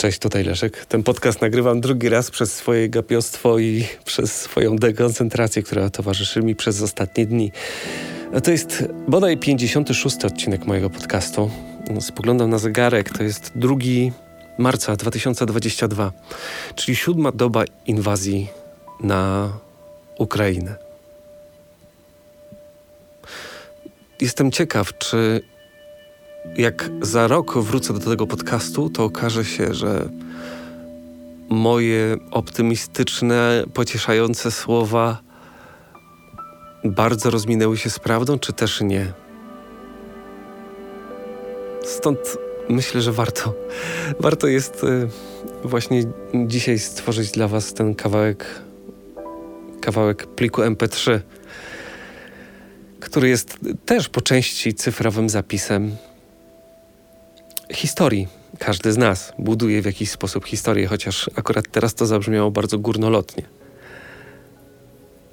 Cześć, tutaj Leszek. Ten podcast nagrywam drugi raz przez swoje gapiostwo i przez swoją dekoncentrację, która towarzyszy mi przez ostatnie dni. To jest bodaj 56 odcinek mojego podcastu. Spoglądam na zegarek, to jest 2 marca 2022, czyli siódma doba inwazji na Ukrainę. Jestem ciekaw, czy jak za rok wrócę do tego podcastu, to okaże się, że moje optymistyczne, pocieszające słowa bardzo rozminęły się z prawdą, czy też nie. Stąd myślę, że warto, warto jest y, właśnie dzisiaj stworzyć dla Was ten kawałek, kawałek pliku MP3, który jest też po części cyfrowym zapisem historii. Każdy z nas buduje w jakiś sposób historię, chociaż akurat teraz to zabrzmiało bardzo górnolotnie.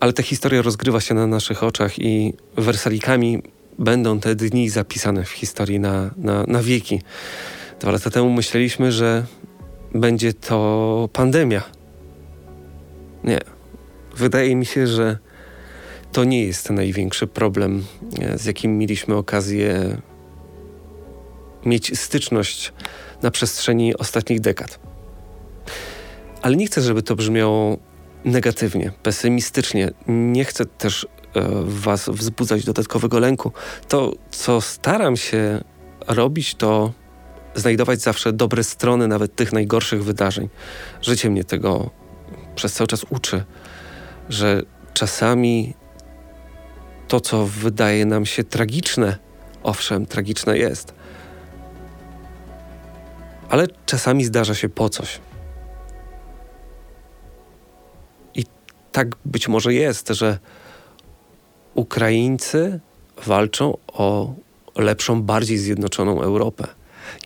Ale ta historia rozgrywa się na naszych oczach i wersalikami będą te dni zapisane w historii na, na, na wieki. Dwa lata temu myśleliśmy, że będzie to pandemia. Nie. Wydaje mi się, że to nie jest największy problem, z jakim mieliśmy okazję mieć styczność na przestrzeni ostatnich dekad. Ale nie chcę, żeby to brzmiało negatywnie, pesymistycznie. Nie chcę też e, Was wzbudzać dodatkowego lęku. To, co staram się robić, to znajdować zawsze dobre strony nawet tych najgorszych wydarzeń. Życie mnie tego przez cały czas uczy, że czasami to, co wydaje nam się tragiczne, owszem, tragiczne jest, ale czasami zdarza się po coś. I tak być może jest, że Ukraińcy walczą o lepszą, bardziej zjednoczoną Europę.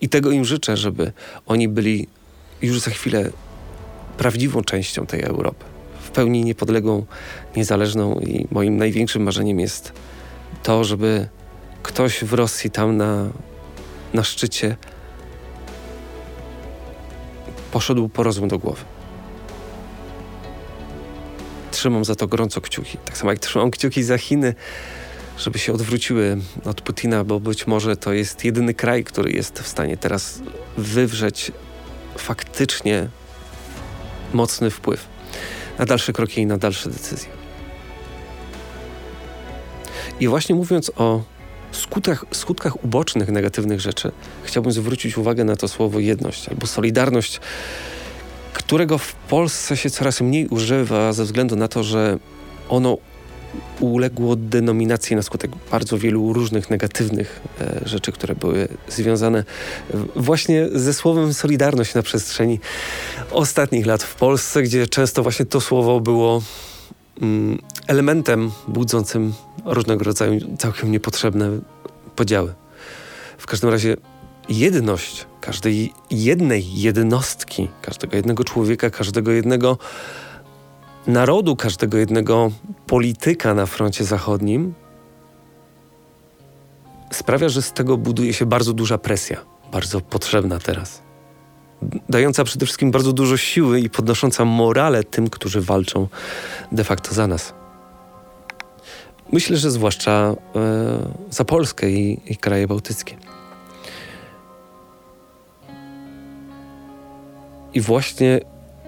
I tego im życzę, żeby oni byli już za chwilę prawdziwą częścią tej Europy. W pełni niepodległą, niezależną i moim największym marzeniem jest to, żeby ktoś w Rosji tam na, na szczycie poszedł po rozum do głowy. Trzymam za to gorąco kciuki. Tak samo jak trzymam kciuki za Chiny, żeby się odwróciły od Putina, bo być może to jest jedyny kraj, który jest w stanie teraz wywrzeć faktycznie mocny wpływ na dalsze kroki i na dalsze decyzje. I właśnie mówiąc o skutkach, skutkach ubocznych negatywnych rzeczy, chciałbym zwrócić uwagę na to słowo jedność albo solidarność, którego w Polsce się coraz mniej używa ze względu na to, że ono uległo denominacji na skutek bardzo wielu różnych negatywnych e, rzeczy, które były związane właśnie ze słowem solidarność na przestrzeni ostatnich lat w Polsce, gdzie często właśnie to słowo było elementem budzącym różnego rodzaju całkiem niepotrzebne podziały. W każdym razie jedność każdej jednej jednostki, każdego jednego człowieka, każdego jednego narodu, każdego jednego polityka na froncie zachodnim sprawia, że z tego buduje się bardzo duża presja, bardzo potrzebna teraz. Dająca przede wszystkim bardzo dużo siły i podnosząca morale tym, którzy walczą de facto za nas. Myślę, że zwłaszcza e, za Polskę i, i kraje bałtyckie. I właśnie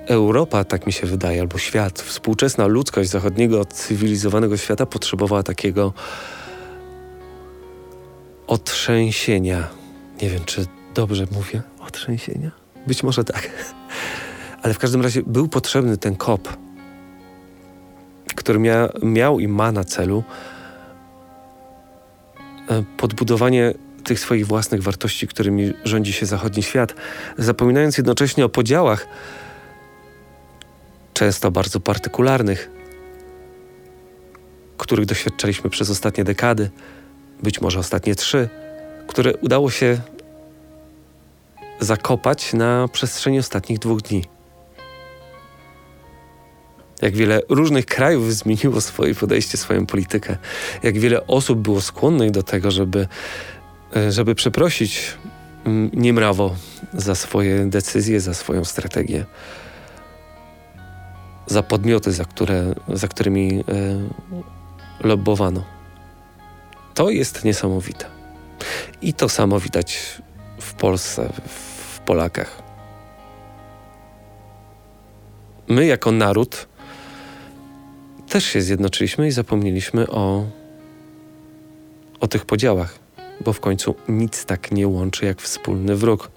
Europa, tak mi się wydaje, albo świat, współczesna ludzkość zachodniego, cywilizowanego świata potrzebowała takiego otrzęsienia. Nie wiem, czy dobrze mówię, otrzęsienia? Być może tak. Ale w każdym razie był potrzebny ten kop, który mia miał i ma na celu e, podbudowanie tych swoich własnych wartości, którymi rządzi się zachodni świat, zapominając jednocześnie o podziałach, często bardzo partykularnych, których doświadczaliśmy przez ostatnie dekady, być może ostatnie trzy, które udało się zakopać na przestrzeni ostatnich dwóch dni jak wiele różnych krajów zmieniło swoje podejście, swoją politykę, jak wiele osób było skłonnych do tego, żeby, e, żeby przeprosić mm, niemrawo za swoje decyzje, za swoją strategię, za podmioty, za, które, za którymi e, lobbowano. To jest niesamowite. I to samo widać w Polsce, w Polakach. My, jako naród, też się zjednoczyliśmy i zapomnieliśmy o, o tych podziałach, bo w końcu nic tak nie łączy jak wspólny wróg.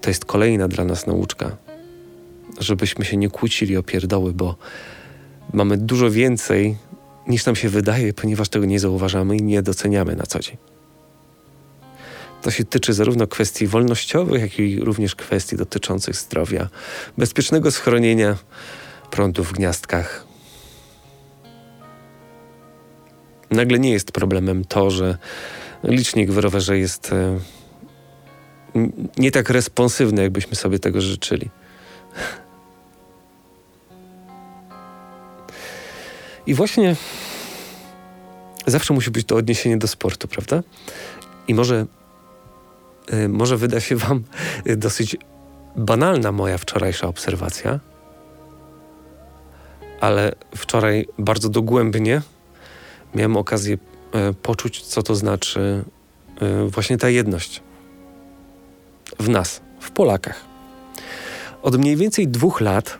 To jest kolejna dla nas nauczka, żebyśmy się nie kłócili o pierdoły, bo mamy dużo więcej niż nam się wydaje, ponieważ tego nie zauważamy i nie doceniamy na co dzień. To się tyczy zarówno kwestii wolnościowych, jak i również kwestii dotyczących zdrowia, bezpiecznego schronienia, prądu w gniazdkach. Nagle nie jest problemem to, że licznik w rowerze jest e, nie tak responsywny, jakbyśmy sobie tego życzyli. I właśnie zawsze musi być to odniesienie do sportu, prawda? I może, może wyda się Wam dosyć banalna moja wczorajsza obserwacja, ale wczoraj bardzo dogłębnie miałem okazję yy, poczuć, co to znaczy właśnie ta jedność w nas, w Polakach. Od mniej więcej dwóch lat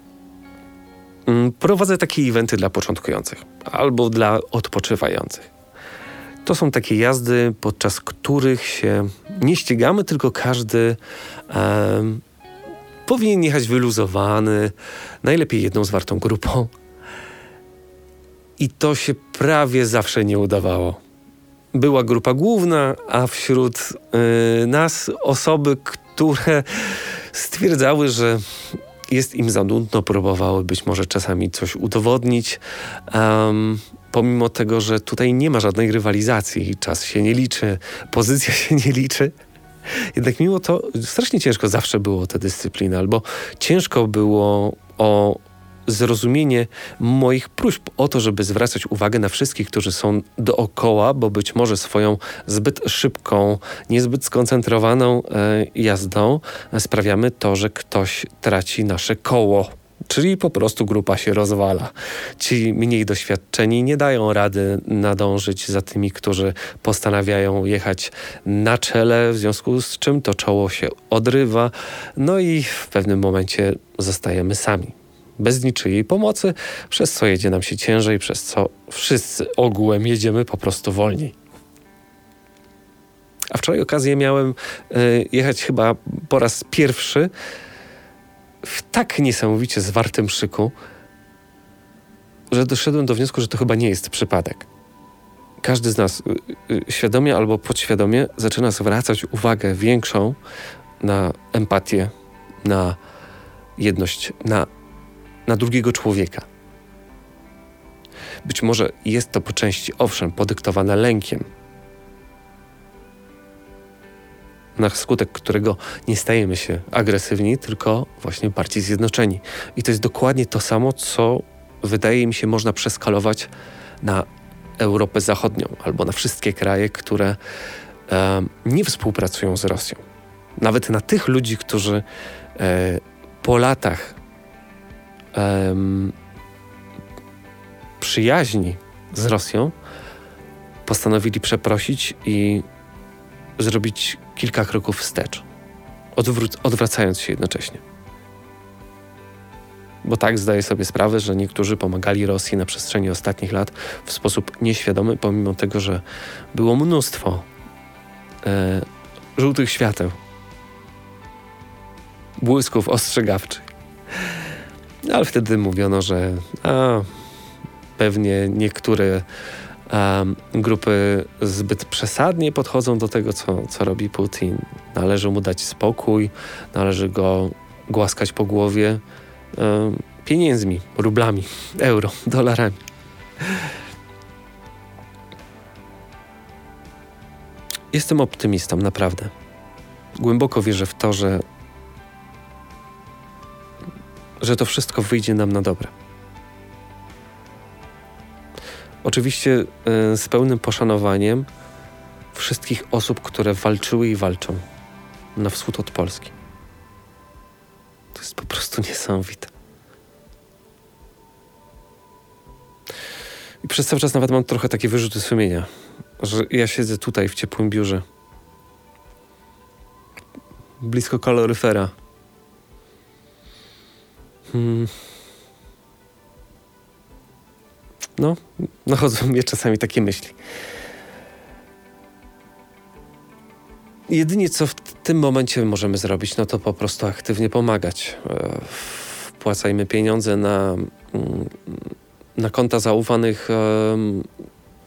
Mm, prowadzę takie eventy dla początkujących albo dla odpoczywających. To są takie jazdy, podczas których się nie ścigamy, tylko każdy um, powinien jechać wyluzowany, najlepiej jedną zwartą grupą. I to się prawie zawsze nie udawało. Była grupa główna, a wśród y, nas osoby, które stwierdzały, że jest im za nudno, próbowały być może czasami coś udowodnić. Um, pomimo tego, że tutaj nie ma żadnej rywalizacji, czas się nie liczy, pozycja się nie liczy. Jednak mimo to strasznie ciężko zawsze było tę dyscyplinę, albo ciężko było o zrozumienie moich próśb o to, żeby zwracać uwagę na wszystkich, którzy są dookoła, bo być może swoją zbyt szybką, niezbyt skoncentrowaną e, jazdą sprawiamy to, że ktoś traci nasze koło czyli po prostu grupa się rozwala. Ci mniej doświadczeni nie dają rady nadążyć za tymi, którzy postanawiają jechać na czele, w związku z czym to czoło się odrywa, no i w pewnym momencie zostajemy sami bez niczyjej pomocy, przez co jedzie nam się ciężej, przez co wszyscy ogółem jedziemy po prostu wolniej. A wczoraj okazję miałem y, jechać chyba po raz pierwszy w tak niesamowicie zwartym szyku, że doszedłem do wniosku, że to chyba nie jest przypadek. Każdy z nas y, y, świadomie albo podświadomie zaczyna zwracać uwagę większą na empatię, na jedność, na na drugiego człowieka. Być może jest to po części, owszem, podyktowane lękiem, na skutek którego nie stajemy się agresywni, tylko właśnie bardziej zjednoczeni. I to jest dokładnie to samo, co wydaje mi się można przeskalować na Europę Zachodnią albo na wszystkie kraje, które e, nie współpracują z Rosją. Nawet na tych ludzi, którzy e, po latach um, przyjaźni z Rosją, postanowili przeprosić i zrobić kilka kroków wstecz, odwracając się jednocześnie. Bo tak zdaję sobie sprawę, że niektórzy pomagali Rosji na przestrzeni ostatnich lat w sposób nieświadomy, pomimo tego, że było mnóstwo e, żółtych świateł, błysków ostrzegawczych. No, ale wtedy mówiono, że a, pewnie niektóre a, grupy zbyt przesadnie podchodzą do tego, co, co robi Putin. Należy mu dać spokój, należy go głaskać po głowie a, pieniędzmi, rublami, euro, dolarami. Jestem optymistą, naprawdę. Głęboko wierzę w to, że że to wszystko wyjdzie nam na dobre. Oczywiście y, z pełnym poszanowaniem wszystkich osób, które walczyły i walczą na wschód od Polski. To jest po prostu niesamowite. I przez cały czas nawet mam trochę takie wyrzuty sumienia, że ja siedzę tutaj w ciepłym biurze, blisko kaloryfera. Hmm. No, nachodzą mnie czasami takie myśli. Jedynie co w tym momencie możemy zrobić, no to po prostu aktywnie pomagać. E, wpłacajmy pieniądze na, mm, na konta zaufanych,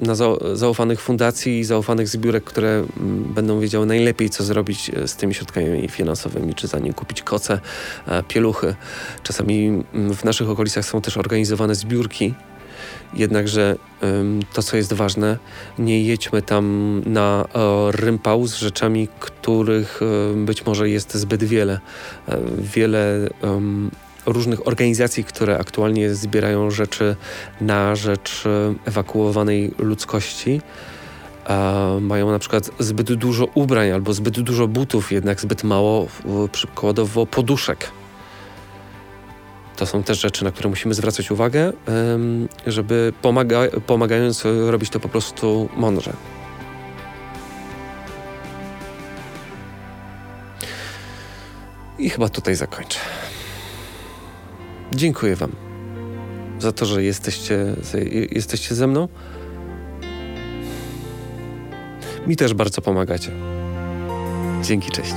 na zaufanych fundacji i zaufanych zbiórek, które mm, będą wiedziały najlepiej, co zrobić e, z tymi środkami finansowymi, czy za nim kupić koce, e, pieluchy. Czasami mm, w naszych okolicach są też organizowane zbiórki Jednakże to, co jest ważne, nie jedźmy tam na rympał z rzeczami, których być może jest zbyt wiele. E, wiele różnych organizacji, które aktualnie zbierają rzeczy na rzecz ewakuowanej ludzkości. mają na przykład zbyt dużo ubrań albo zbyt dużo butów, jednak zbyt mało przykładowo poduszek to są też rzeczy, na które musimy zwracać uwagę, żeby pomaga pomagając robić to po prostu mądrze. I chyba tutaj zakończę. Dziękuję Wam za to, że jesteście, jesteście ze mną. Mi też bardzo pomagacie. Dzięki, cześć.